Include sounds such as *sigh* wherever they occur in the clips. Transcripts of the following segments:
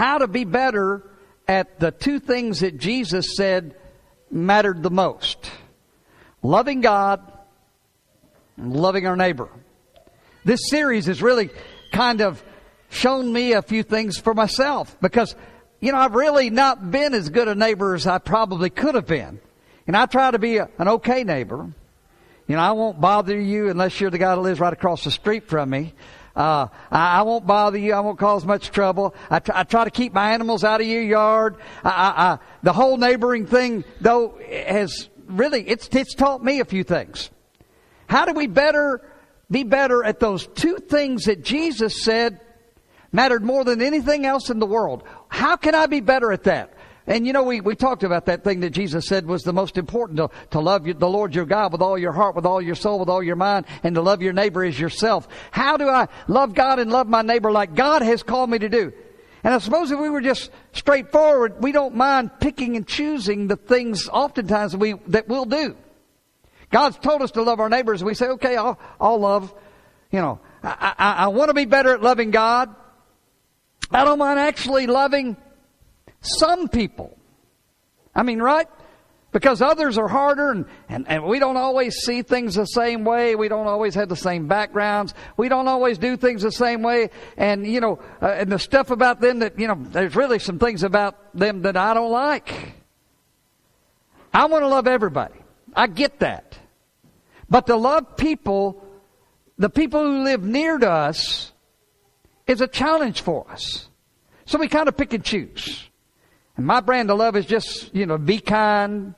how to be better at the two things that Jesus said mattered the most loving God and loving our neighbor. This series has really kind of shown me a few things for myself because, you know, I've really not been as good a neighbor as I probably could have been. And I try to be a, an okay neighbor. You know, I won't bother you unless you're the guy that lives right across the street from me. Uh, I, I, won't bother you. I won't cause much trouble. I, try to keep my animals out of your yard. I, the whole neighboring thing, though, has really, it's, it's taught me a few things. How do we better, be better at those two things that Jesus said mattered more than anything else in the world? How can I be better at that? And you know, we, we talked about that thing that Jesus said was the most important to, to love you, the Lord your God with all your heart, with all your soul, with all your mind, and to love your neighbor as yourself. How do I love God and love my neighbor like God has called me to do? And I suppose if we were just straightforward, we don't mind picking and choosing the things oftentimes we, that we'll do. God's told us to love our neighbors. We say, okay, I'll, I'll love, you know, I, I, I want to be better at loving God. I don't mind actually loving some people. I mean, right? Because others are harder and, and, and we don't always see things the same way. We don't always have the same backgrounds. We don't always do things the same way. And, you know, uh, and the stuff about them that, you know, there's really some things about them that I don't like. I want to love everybody. I get that. But to love people, the people who live near to us, is a challenge for us. So we kind of pick and choose. And my brand of love is just, you know, be kind,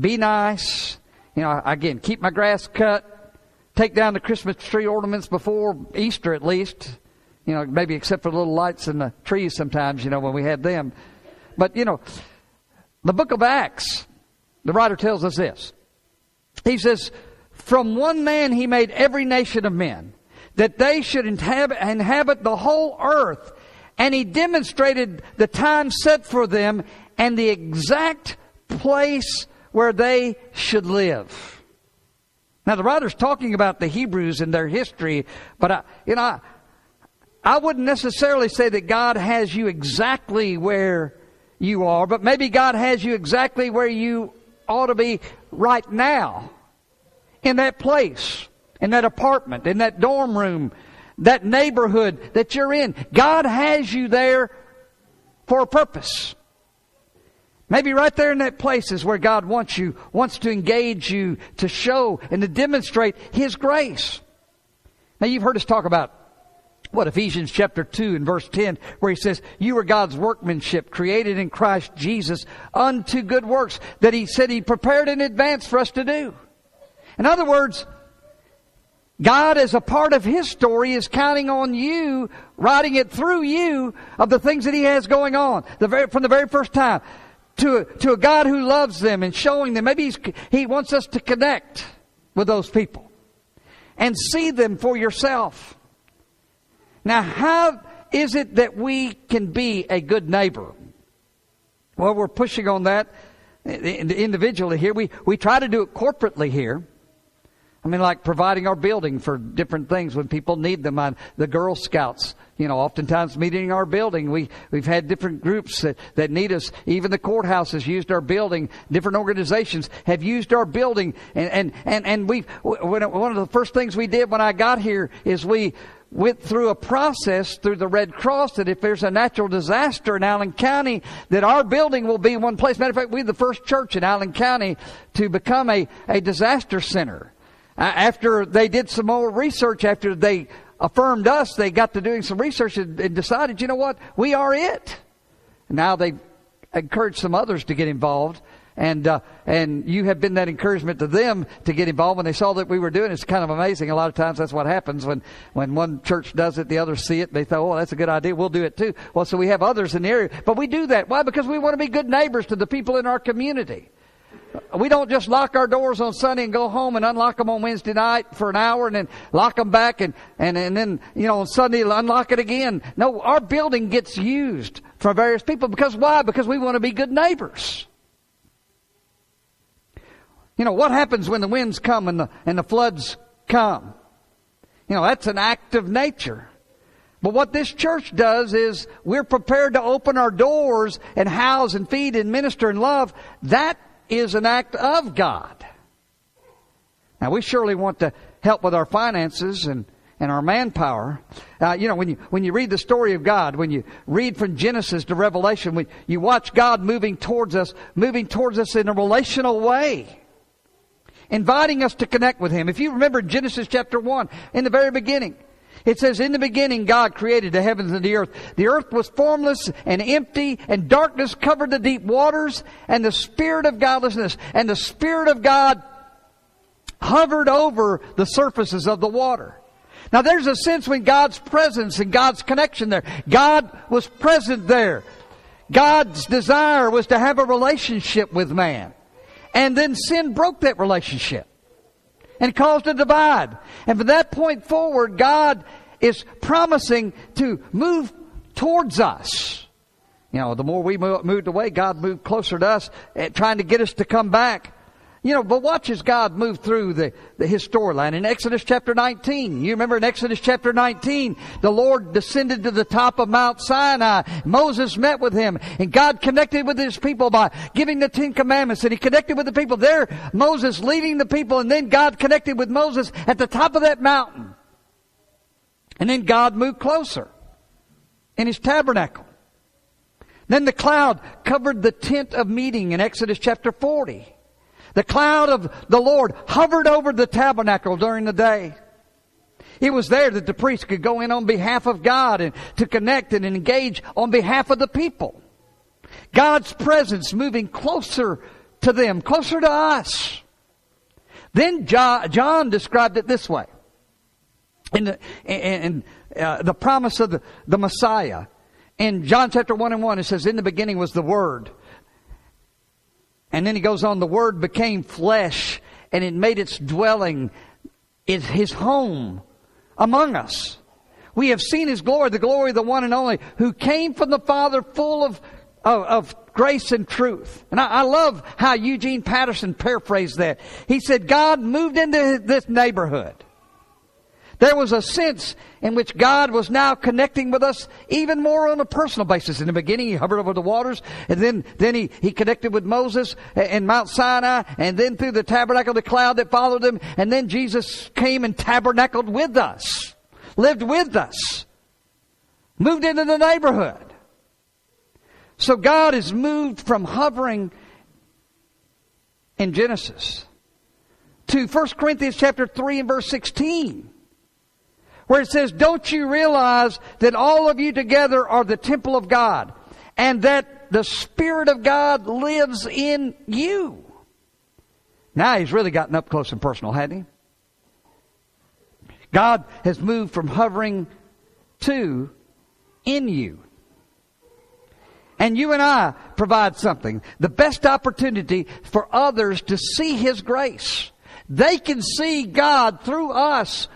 be nice. You know, again, keep my grass cut, take down the Christmas tree ornaments before Easter at least. You know, maybe except for the little lights in the trees sometimes, you know, when we had them. But, you know, the book of Acts, the writer tells us this. He says, From one man he made every nation of men, that they should inhabit, inhabit the whole earth and he demonstrated the time set for them and the exact place where they should live. Now the writer's talking about the Hebrews and their history, but I, you know, I, I wouldn't necessarily say that God has you exactly where you are, but maybe God has you exactly where you ought to be right now. In that place, in that apartment, in that dorm room, that neighborhood that you're in. God has you there for a purpose. Maybe right there in that place is where God wants you, wants to engage you to show and to demonstrate His grace. Now you've heard us talk about what Ephesians chapter 2 and verse 10 where he says, you are God's workmanship created in Christ Jesus unto good works that he said he prepared in advance for us to do. In other words, God, as a part of His story, is counting on you, writing it through you, of the things that He has going on the very, from the very first time. To, to a God who loves them and showing them. Maybe He wants us to connect with those people and see them for yourself. Now, how is it that we can be a good neighbor? Well, we're pushing on that individually here. We, we try to do it corporately here. I mean, like providing our building for different things when people need them. On the Girl Scouts, you know, oftentimes meeting our building. We we've had different groups that that need us. Even the courthouse has used our building. Different organizations have used our building, and and and and we one of the first things we did when I got here is we went through a process through the Red Cross that if there's a natural disaster in Allen County, that our building will be one place. Matter of fact, we're the first church in Allen County to become a, a disaster center after they did some more research, after they affirmed us, they got to doing some research and, decided, you know what, we are it. now they encouraged some others to get involved. And uh, and you have been that encouragement to them to get involved when they saw that we were doing it. It's kind of amazing. A lot of times that's what happens when when one church does it, the others see it. They thought, oh, that's a good idea. We'll do it too. Well, so we have others in the area, but we do that. Why? Because we want to be good neighbors to the people in our community. We don't just lock our doors on Sunday and go home and unlock them on Wednesday night for an hour and then lock them back and, and, and then, you know, on Sunday unlock it again. No, our building gets used for various people because why? Because we want to be good neighbors. You know, what happens when the winds come and the, and the floods come? You know, that's an act of nature. But what this church does is we're prepared to open our doors and house and feed and minister and love. That is an act of God. Now we surely want to help with our finances and, and our manpower. Uh, you know, when you, when you read the story of God, when you read from Genesis to Revelation, when you watch God moving towards us, moving towards us in a relational way inviting us to connect with Him. If you remember Genesis chapter 1, in the very beginning, it says, In the beginning, God created the heavens and the earth. The earth was formless and empty, and darkness covered the deep waters, and the Spirit of godlessness and the Spirit of God hovered over the surfaces of the water. Now there's a sense when God's presence and God's connection there. God was present there. God's desire was to have a relationship with man. And then sin broke that relationship and caused a divide. And from that point forward, God is promising to move towards us. You know, the more we moved away, God moved closer to us, eh, trying to get us to come back. You know, but watch as God moved through the, the, his storyline. In Exodus chapter 19, you remember in Exodus chapter 19, the Lord descended to the top of Mount Sinai. Moses met with him, and God connected with his people by giving the Ten Commandments, and he connected with the people there. Moses leading the people, and then God connected with Moses at the top of that mountain. And then God moved closer in his tabernacle. Then the cloud covered the tent of meeting in Exodus chapter 40. The cloud of the Lord hovered over the tabernacle during the day. It was there that the priest could go in on behalf of God and to connect and engage on behalf of the people. God's presence moving closer to them, closer to us. Then John described it this way. In the, in, uh, the promise of the, the Messiah. In John chapter 1 and 1, it says, In the beginning was the Word and then he goes on, the Word became flesh and it made its dwelling, its, his home among us. We have seen his glory, the glory of the one and only, who came from the Father full of, of, of grace and truth. And I, I love how Eugene Peterson paraphrased that. He said, God moved into this neighborhood. There was a sense in which God was now connecting with us even more on a personal basis. In the beginning, He hovered over the waters, and then, then He, He connected with Moses in Mount Sinai, and then through the tabernacle, the cloud that followed Him, and then Jesus came and tabernacled with us, lived with us, moved into the neighborhood. So God has moved from hovering in Genesis to 1 Corinthians chapter 3 and verse 16 where it says, Don't you realize that all of you together are the temple of God and that the Spirit of God lives in you? Now he's really gotten up close and personal, hadn't he? God has moved from hovering to in you. And you and I provide something. The best opportunity for others to see His grace. They can see God through us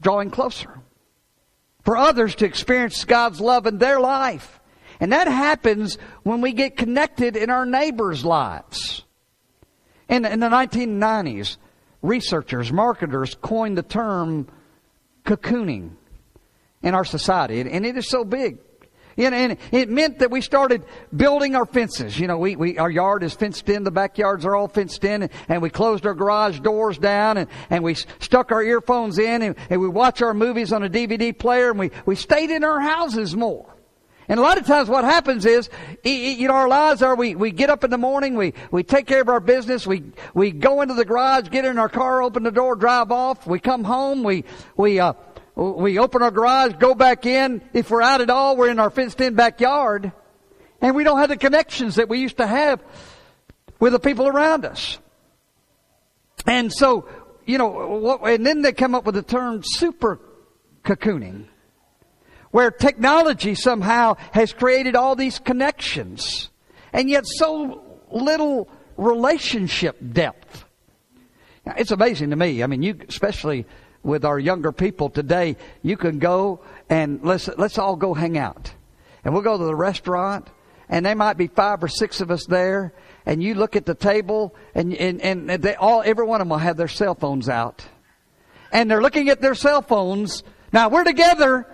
drawing closer. For others to experience God's love in their life. And that happens when we get connected in our neighbors' lives. In, in the 1990s, researchers, marketers coined the term cocooning in our society. And it is so big. And, and it meant that we started building our fences. You know, we, we, our yard is fenced in, the backyards are all fenced in, and, we closed our garage doors down, and, and we stuck our earphones in, and, and we watch our movies on a DVD player, and we, we stayed in our houses more. And a lot of times what happens is, you know, our lives are we, we get up in the morning, we, we take care of our business, we, we go into the garage, get in our car, open the door, drive off, we come home, we, we, uh, we open our garage, go back in. If we're out at all, we're in our fenced in backyard. And we don't have the connections that we used to have with the people around us. And so, you know, what, and then they come up with the term super cocooning, where technology somehow has created all these connections, and yet so little relationship depth. Now, it's amazing to me. I mean, you, especially with our younger people today, you can go and let's, let's all go hang out. And we'll go to the restaurant and there might be five or six of us there and you look at the table and, and, and they all, every one of them will have their cell phones out. And they're looking at their cell phones Now we're together,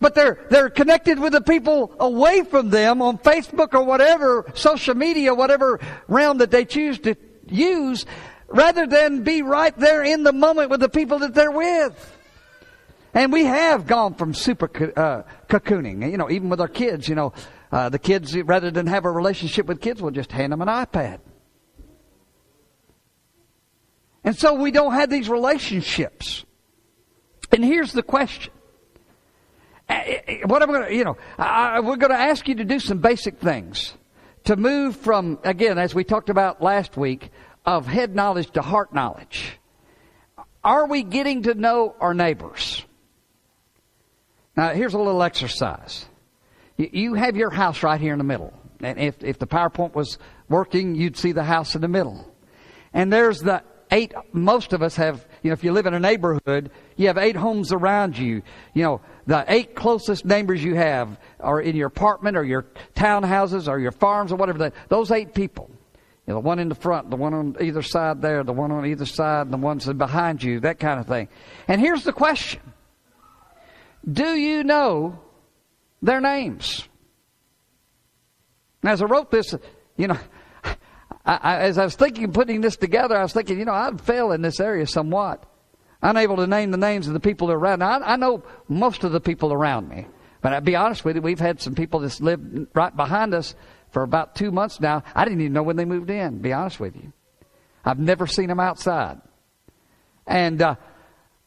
but they're, they're connected with the people away from them on Facebook or whatever, social media, whatever realm that they choose to use, rather than be right there in the moment with the people that they're with. And we have gone from super uh, cocooning, you know, even with our kids, you know, uh, the kids, rather than have a relationship with kids, we'll just hand them an iPad. And so we don't have these relationships. And here's the question. What I'm going to, you know, I, we're going to ask you to do some basic things to move from, again, as we talked about last week, of head knowledge to heart knowledge. Are we getting to know our neighbors? Now, here's a little exercise. You have your house right here in the middle. And if, if the PowerPoint was working, you'd see the house in the middle. And there's the eight, most of us have, you know, if you live in a neighborhood, you have eight homes around you. You know, the eight closest neighbors you have are in your apartment or your townhouses or your farms or whatever. Those eight people. You know, the one in the front, the one on either side there, the one on either side, and the ones behind you, that kind of thing. And here's the question. Do you know their names? Now, as I wrote this, you know, *laughs* I, I, as I was thinking, of putting this together, I was thinking, you know, I'd fail in this area somewhat. Unable to name the names of the people around. Now, I, I know most of the people around me. But I'll be honest with you, we've had some people that's lived right behind us for about two months now. I didn't even know when they moved in, be honest with you. I've never seen them outside. And, uh,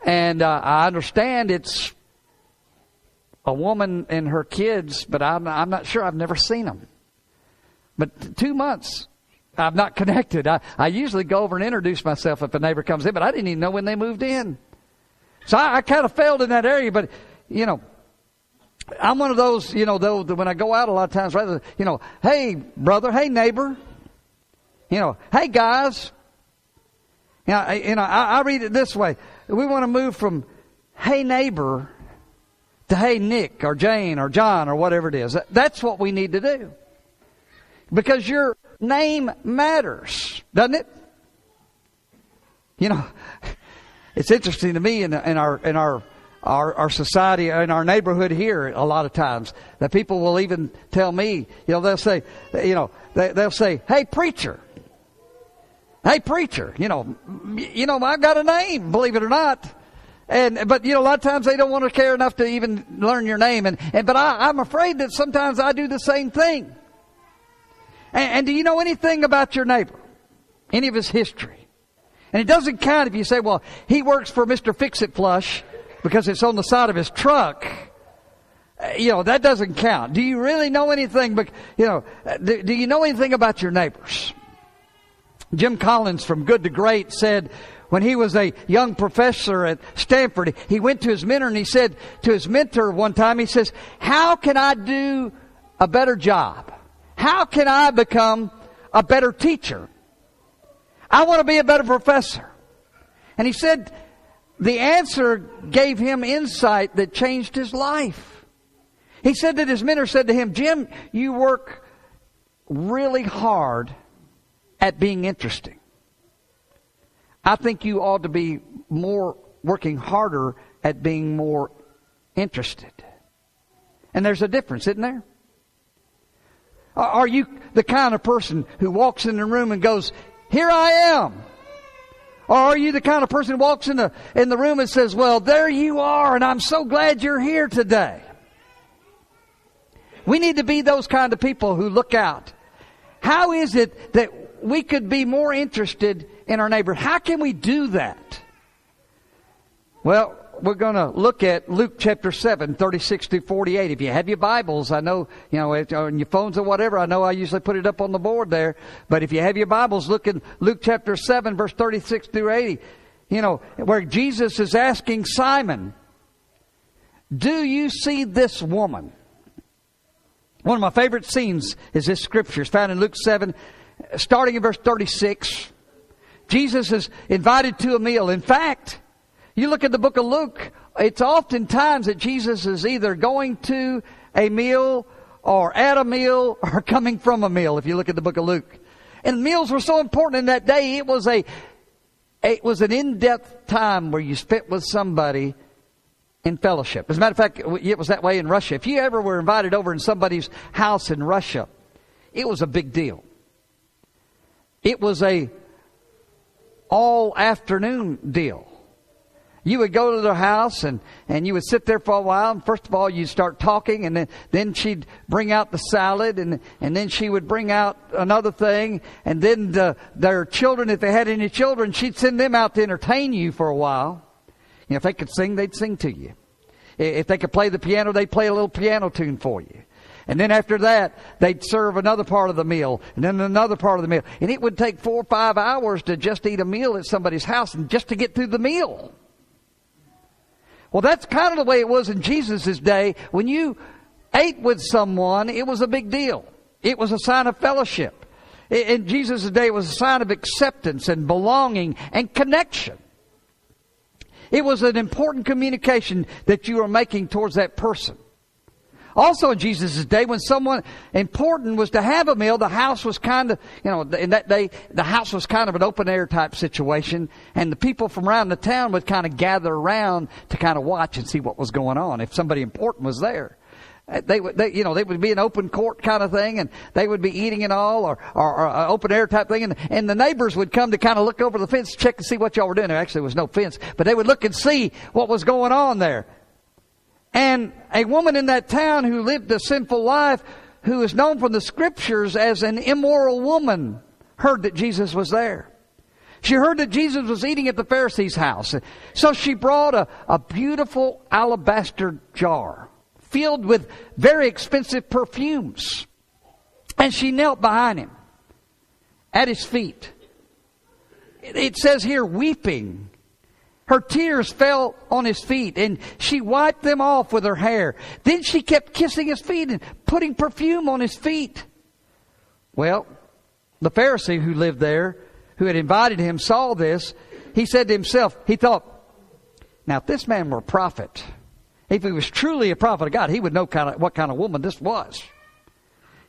and uh, I understand it's a woman and her kids, but I'm, I'm not sure. I've never seen them. But two months, I'm not *laughs* connected. I, I usually go over and introduce myself if a neighbor comes in, but I didn't even know when they moved in. So I, I kind of failed in that area, but, you know, I'm one of those, you know, though, when I go out a lot of times, rather, you know, hey, brother, hey, neighbor, you know, hey, guys. You know, I, you know, I, I read it this way. We want to move from hey, neighbor to hey, Nick or Jane or John or whatever it is. That's what we need to do. Because your name matters, doesn't it? You know, *laughs* it's interesting to me in, in our in our, our our society in our neighborhood here a lot of times that people will even tell me, you know, they'll say, you know, they, they'll say, "Hey, preacher." Hey, preacher, you know, you know, I've got a name, believe it or not. And, but you know, a lot of times they don't want to care enough to even learn your name. And, and but I, I'm afraid that sometimes I do the same thing. And, and do you know anything about your neighbor? Any of his history? And it doesn't count if you say, well, he works for Mr. Fix It Flush because it's on the side of his truck. Uh, you know, that doesn't count. Do you really know anything? But, you know, uh, do, do you know anything about your neighbors? Jim Collins from Good to Great said, when he was a young professor at Stanford, he went to his mentor and he said to his mentor one time, he says, how can I do a better job? How can I become a better teacher? I want to be a better professor. And he said the answer gave him insight that changed his life. He said that his mentor said to him, Jim, you work really hard at being interesting. I think you ought to be more working harder at being more interested. And there's a difference, isn't there? Are you the kind of person who walks in the room and goes, here I am? Or are you the kind of person who walks in the, in the room and says, well, there you are and I'm so glad you're here today? We need to be those kind of people who look out. How is it that we could be more interested in our neighbor? How can we do that? Well, we're going to look at Luke chapter 7, 36 through 48. If you have your Bibles, I know, you know, on your phones or whatever, I know I usually put it up on the board there. But if you have your Bibles, look in Luke chapter 7, verse 36 through 80. You know, where Jesus is asking Simon, Do you see this woman? One of my favorite scenes is this scripture. It's found in Luke 7, starting in verse 36. Jesus is invited to a meal. In fact, you look at the book of Luke, it's oftentimes that Jesus is either going to a meal or at a meal *laughs* or coming from a meal, if you look at the book of Luke. And meals were so important in that day, it was a, it was an in-depth time where you spent with somebody in fellowship. As a matter of fact, it was that way in Russia. If you ever were invited over in somebody's house in Russia, it was a big deal. It was a all afternoon deal. You would go to their house and, and you would sit there for a while. And first of all, you'd start talking and then, then she'd bring out the salad and, and then she would bring out another thing. And then the, their children, if they had any children, she'd send them out to entertain you for a while. Know, if they could sing, they'd sing to you. If they could play the piano, they'd play a little piano tune for you. And then after that, they'd serve another part of the meal, and then another part of the meal. And it would take four or five hours to just eat a meal at somebody's house and just to get through the meal. Well, that's kind of the way it was in Jesus' day. When you ate with someone, it was a big deal. It was a sign of fellowship. In Jesus' day, it was a sign of acceptance and belonging and connection. It was an important communication that you were making towards that person. Also in Jesus' day, when someone important was to have a meal, the house was kind of, you know, in that day, the house was kind of an open air type situation, and the people from around the town would kind of gather around to kind of watch and see what was going on if somebody important was there. Uh, they would, they, you know, they would be an open court kind of thing, and they would be eating and all, or, or, or uh, open air type thing, and, and the neighbors would come to kind of look over the fence, check and see what y'all were doing. There actually was no fence, but they would look and see what was going on there. And a woman in that town who lived a sinful life, who is known from the scriptures as an immoral woman, heard that Jesus was there. She heard that Jesus was eating at the Pharisee's house. So she brought a, a beautiful alabaster jar filled with very expensive perfumes. And she knelt behind him at his feet. It says here, weeping her tears fell on his feet and she wiped them off with her hair. Then she kept kissing his feet and putting perfume on his feet. Well, the Pharisee who lived there, who had invited him, saw this. He said to himself, he thought, now if this man were a prophet, if he was truly a prophet of God, he would know kind of, what kind of woman this was.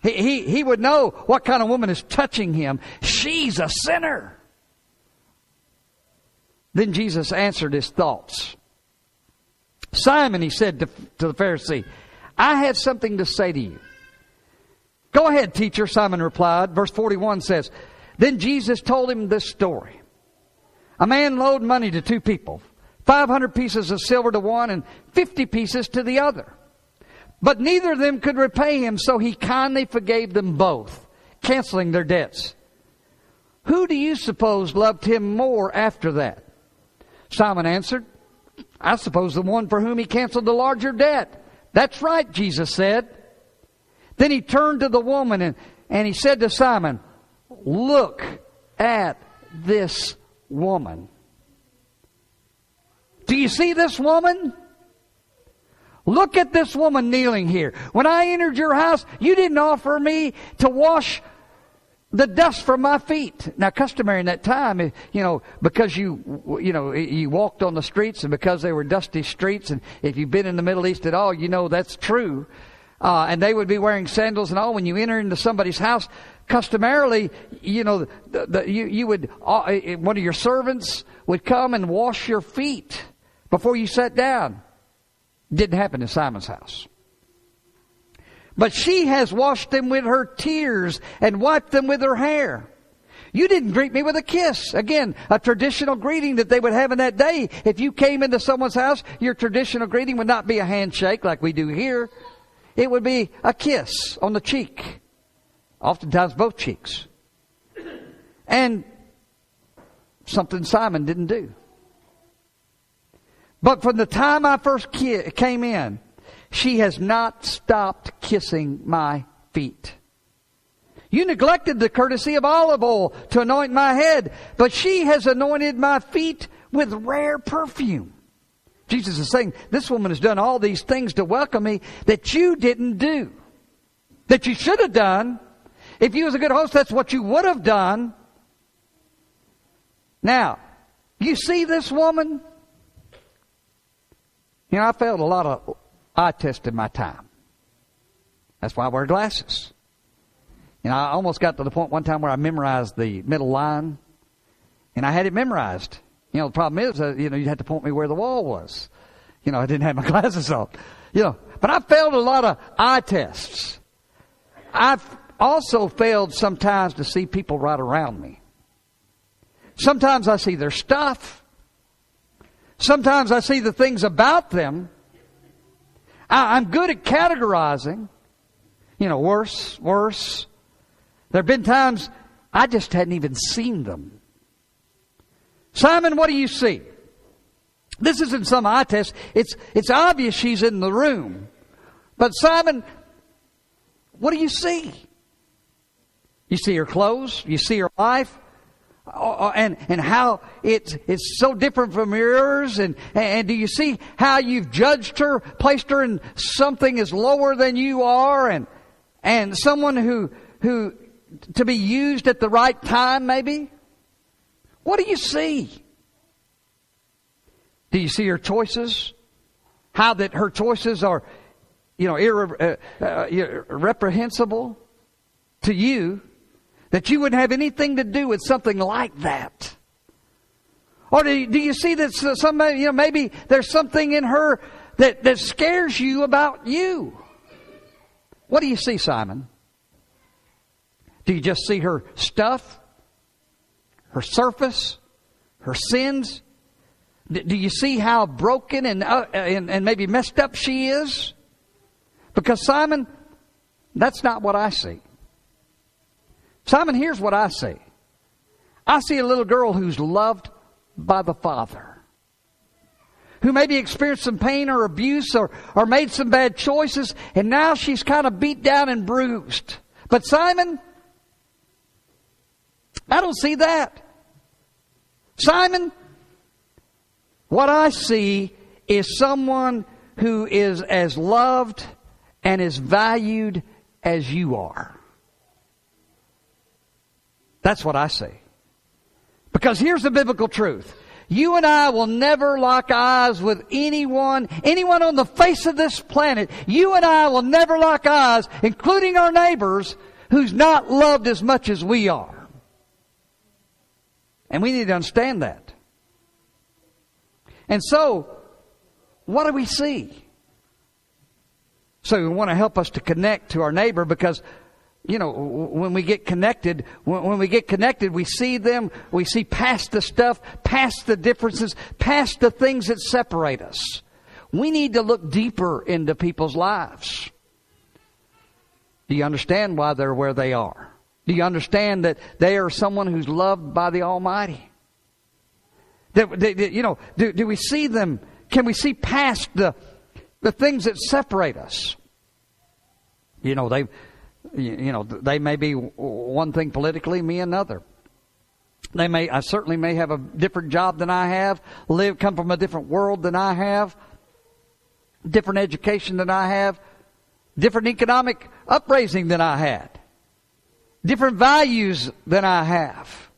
He, he, he would know what kind of woman is touching him. She's a sinner. Then Jesus answered his thoughts. Simon, he said to, to the Pharisee, I have something to say to you. Go ahead, teacher, Simon replied. Verse 41 says, Then Jesus told him this story. A man loaned money to two people, 500 pieces of silver to one and 50 pieces to the other. But neither of them could repay him, so he kindly forgave them both, canceling their debts. Who do you suppose loved him more after that? Simon answered, I suppose the one for whom he canceled the larger debt. That's right, Jesus said. Then he turned to the woman and, and he said to Simon, Look at this woman. Do you see this woman? Look at this woman kneeling here. When I entered your house, you didn't offer me to wash the dust from my feet. Now, customary in that time, you know, because you, you know, you walked on the streets and because they were dusty streets, and if you've been in the Middle East at all, you know that's true. Uh, and they would be wearing sandals and all. When you enter into somebody's house, customarily, you know, the, the, you, you would, uh, one of your servants would come and wash your feet before you sat down. Didn't happen in Simon's house. But she has washed them with her tears and wiped them with her hair. You didn't greet me with a kiss. Again, a traditional greeting that they would have in that day. If you came into someone's house, your traditional greeting would not be a handshake like we do here. It would be a kiss on the cheek. Oftentimes both cheeks. And something Simon didn't do. But from the time I first came in, she has not stopped kissing my feet. You neglected the courtesy of olive oil to anoint my head, but she has anointed my feet with rare perfume. Jesus is saying, This woman has done all these things to welcome me that you didn't do. That you should have done. If you was a good host, that's what you would have done. Now, you see this woman? You know, I felt a lot of I tested my time. That's why I wear glasses. Know, I almost got to the point one time where I memorized the middle line, and I had it memorized. You know, the problem is, uh, you know, you had to point me where the wall was. You know, I didn't have my *laughs* glasses on. You know, but I failed a lot of eye tests. I've also failed sometimes to see people right around me. Sometimes I see their stuff. Sometimes I see the things about them. I, am good at categorizing. You know, worse, worse. There have been times I just hadn't even seen them. Simon, what do you see? This isn't some eye test. It's, it's obvious she's in the room. But Simon, what do you see? You see her clothes. You see her life. Uh, uh, and and how it's it's so different from yours and and do you see how you've judged her placed her in something as lower than you are and and someone who who to be used at the right time maybe? What do you see? Do you see her choices? How that her choices are you know irre- uh, uh, irreprehensible to you that you wouldn't have anything to do with something like that. Or do you, do you see that some, you know, maybe there's something in her that, that scares you about you? What do you see, Simon? Do you just see her stuff? Her surface? Her sins? Do you see how broken and, uh, and, and maybe messed up she is? Because, Simon, that's not what I see. Simon, here's what I see I see a little girl who's loved by the Father, who maybe experienced some pain or abuse or, or made some bad choices, and now she's kind of beat down and bruised. But Simon, I don't see that. Simon, what I see is someone who is as loved and as valued as you are. That's what I say. Because here's the biblical truth. You and I will never lock eyes with anyone, anyone on the face of this planet. You and I will never lock eyes, including our neighbors, who's not loved as much as we are. And we need to understand that. And so, what do we see? So we want to help us to connect to our neighbor because you know, when we get connected, when, we get connected, we see them, we see past the stuff, past the differences, past the things that separate us. We need to look deeper into people's lives. Do you understand why they're where they are? Do you understand that they are someone who's loved by the Almighty? That, that, that you know, do, do we see them? Can we see past the, the things that separate us? You know, they, you know, they may be one thing politically, me another. They may, I certainly may have a different job than I have, live, come from a different world than I have, different education than I have, different economic upraising than I had, different values than I have.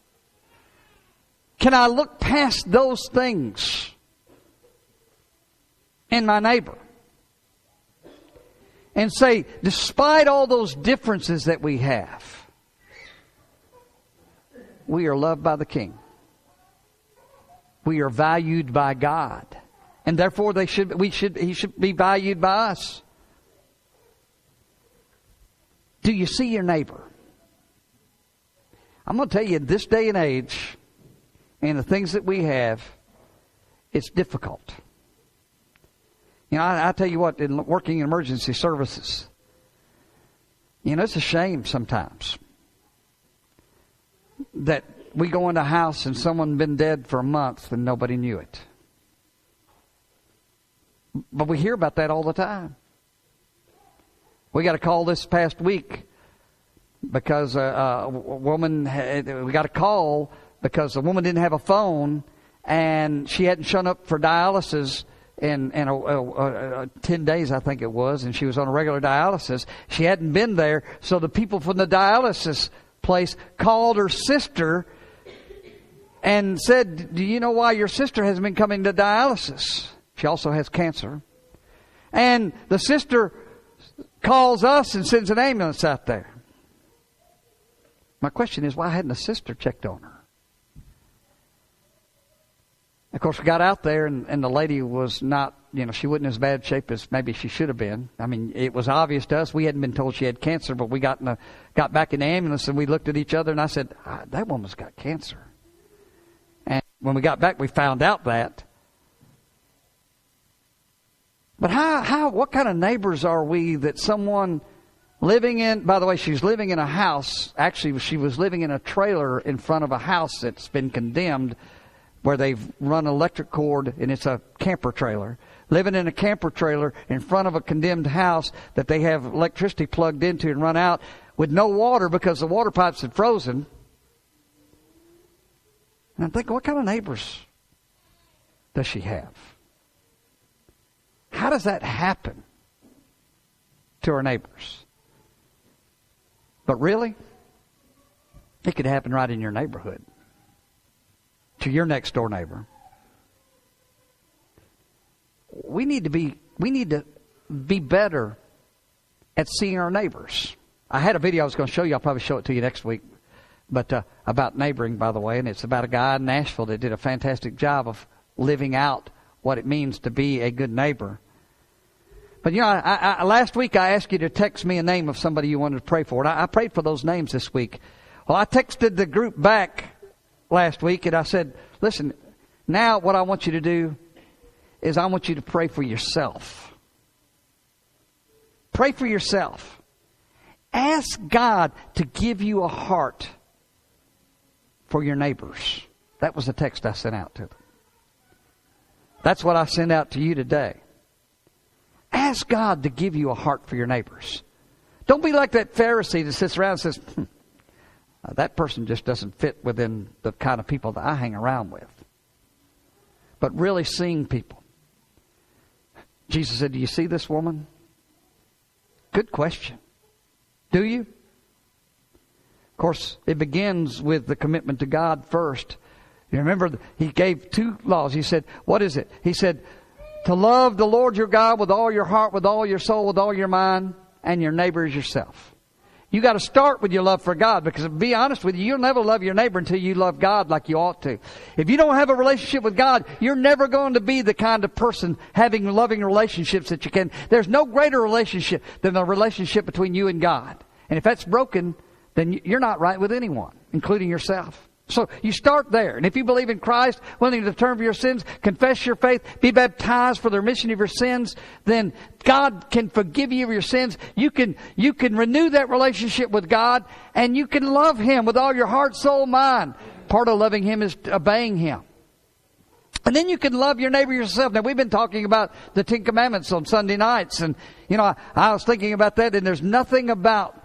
Can I look past those things in my neighbor? And say, despite all those differences that we have, we are loved by the King. We are valued by God. And therefore they should, we should, he should be valued by us. Do you see your neighbor? I'm going to tell you, in this day and age, and the things that we have, it's difficult. You know, I, I tell you what, in working in emergency services, you know, it's a shame sometimes that we go into a house and someone's been dead for a month and nobody knew it. But we hear about that all the time. We got a call this past week because uh, uh, a, a woman had, we got a call because the woman didn't have a phone and she hadn't shown up for dialysis and and a, a, a, ten days I think it was, and she was on a regular dialysis. She hadn't been there, so the people from the dialysis place called her sister and said, "Do you know why your sister hasn't been coming to dialysis? She also has cancer." And the sister calls us and sends an ambulance out there. My question is, why hadn't the sister checked on her? Of course, we got out there, and, and the lady was not, you know, she wasn't as bad shape as maybe she should have been. I mean, it was obvious to us. We hadn't been told she had cancer, but we got in the, got back in the ambulance and we looked at each other, and I said, ah, "That woman's got cancer." And when we got back, we found out that. But how, how, what kind of neighbors are we that someone living in, by the way, she's living in a house. Actually, she was living in a trailer in front of a house that's been condemned where they've run electric cord and it's a camper trailer. Living in a camper trailer in front of a condemned house that they have electricity plugged into and run out with no water because the water pipes had frozen. And I'm thinking, what kind of neighbors does she have? How does that happen to our neighbors? But really, it could happen right in your neighborhood to your next door neighbor. We need to be we need to be better at seeing our neighbors. I had a video I was going to show you. I'll probably show it to you next week, but uh, about neighboring, by the way, and it's about a guy in Nashville that did a fantastic job of living out what it means to be a good neighbor. But you know, I, I, last week I asked you to text me a name of somebody you wanted to pray for, and I, I prayed for those names this week. Well, I texted the group back last week, and I said, listen, now what I want you to do is I want you to pray for yourself. Pray for yourself. Ask God to give you a heart for your neighbors. That was the text I sent out to them. That's what I sent out to you today. Ask God to give you a heart for your neighbors. Don't be like that Pharisee that sits around and says, hmm, uh, that person just doesn't fit within the kind of people that I hang around with. But really seeing people. Jesus said, Do you see this woman? Good question. Do you? Of course, it begins with the commitment to God first. You remember, he gave two laws. He said, What is it? He said, To love the Lord your God with all your heart, with all your soul, with all your mind, and your neighbor as yourself. You got to start with your love for God because to be honest with you, you'll never love your neighbor until you love God like you ought to. If you don't have a relationship with God, you're never going to be the kind of person having loving relationships that you can. There's no greater relationship than the relationship between you and God. And if that's broken, then you're not right with anyone, including yourself. So you start there. And if you believe in Christ, willing to turn for your sins, confess your faith, be baptized for the remission of your sins, then God can forgive you of your sins. You can, you can renew that relationship with God and you can love Him with all your heart, soul, mind. Part of loving Him is obeying Him. And then you can love your neighbor yourself. Now we've been talking about the Ten Commandments on Sunday nights and, you know, I, I was thinking about that and there's nothing about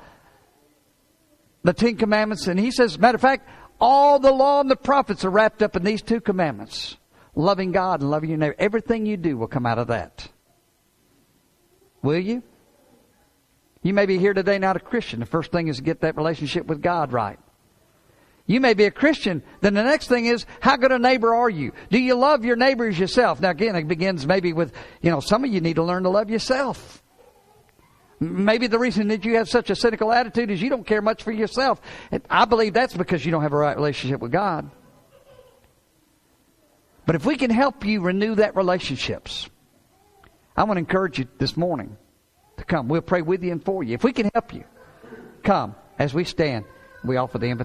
the Ten Commandments. And he says, matter of fact, all the law and the prophets are wrapped up in these two commandments loving God and loving your neighbor. Everything you do will come out of that. Will you? You may be here today not a Christian. The first thing is to get that relationship with God right. You may be a Christian. Then the next thing is, how good a neighbor are you? Do you love your neighbors yourself? Now again, it begins maybe with, you know, some of you need to learn to love yourself. Maybe the reason that you have such a cynical attitude is you don't care much for yourself. And I believe that's because you don't have a right relationship with God. But if we can help you renew that relationships, I want to encourage you this morning to come. We'll pray with you and for you. If we can help you, come as we stand. We offer the invitation.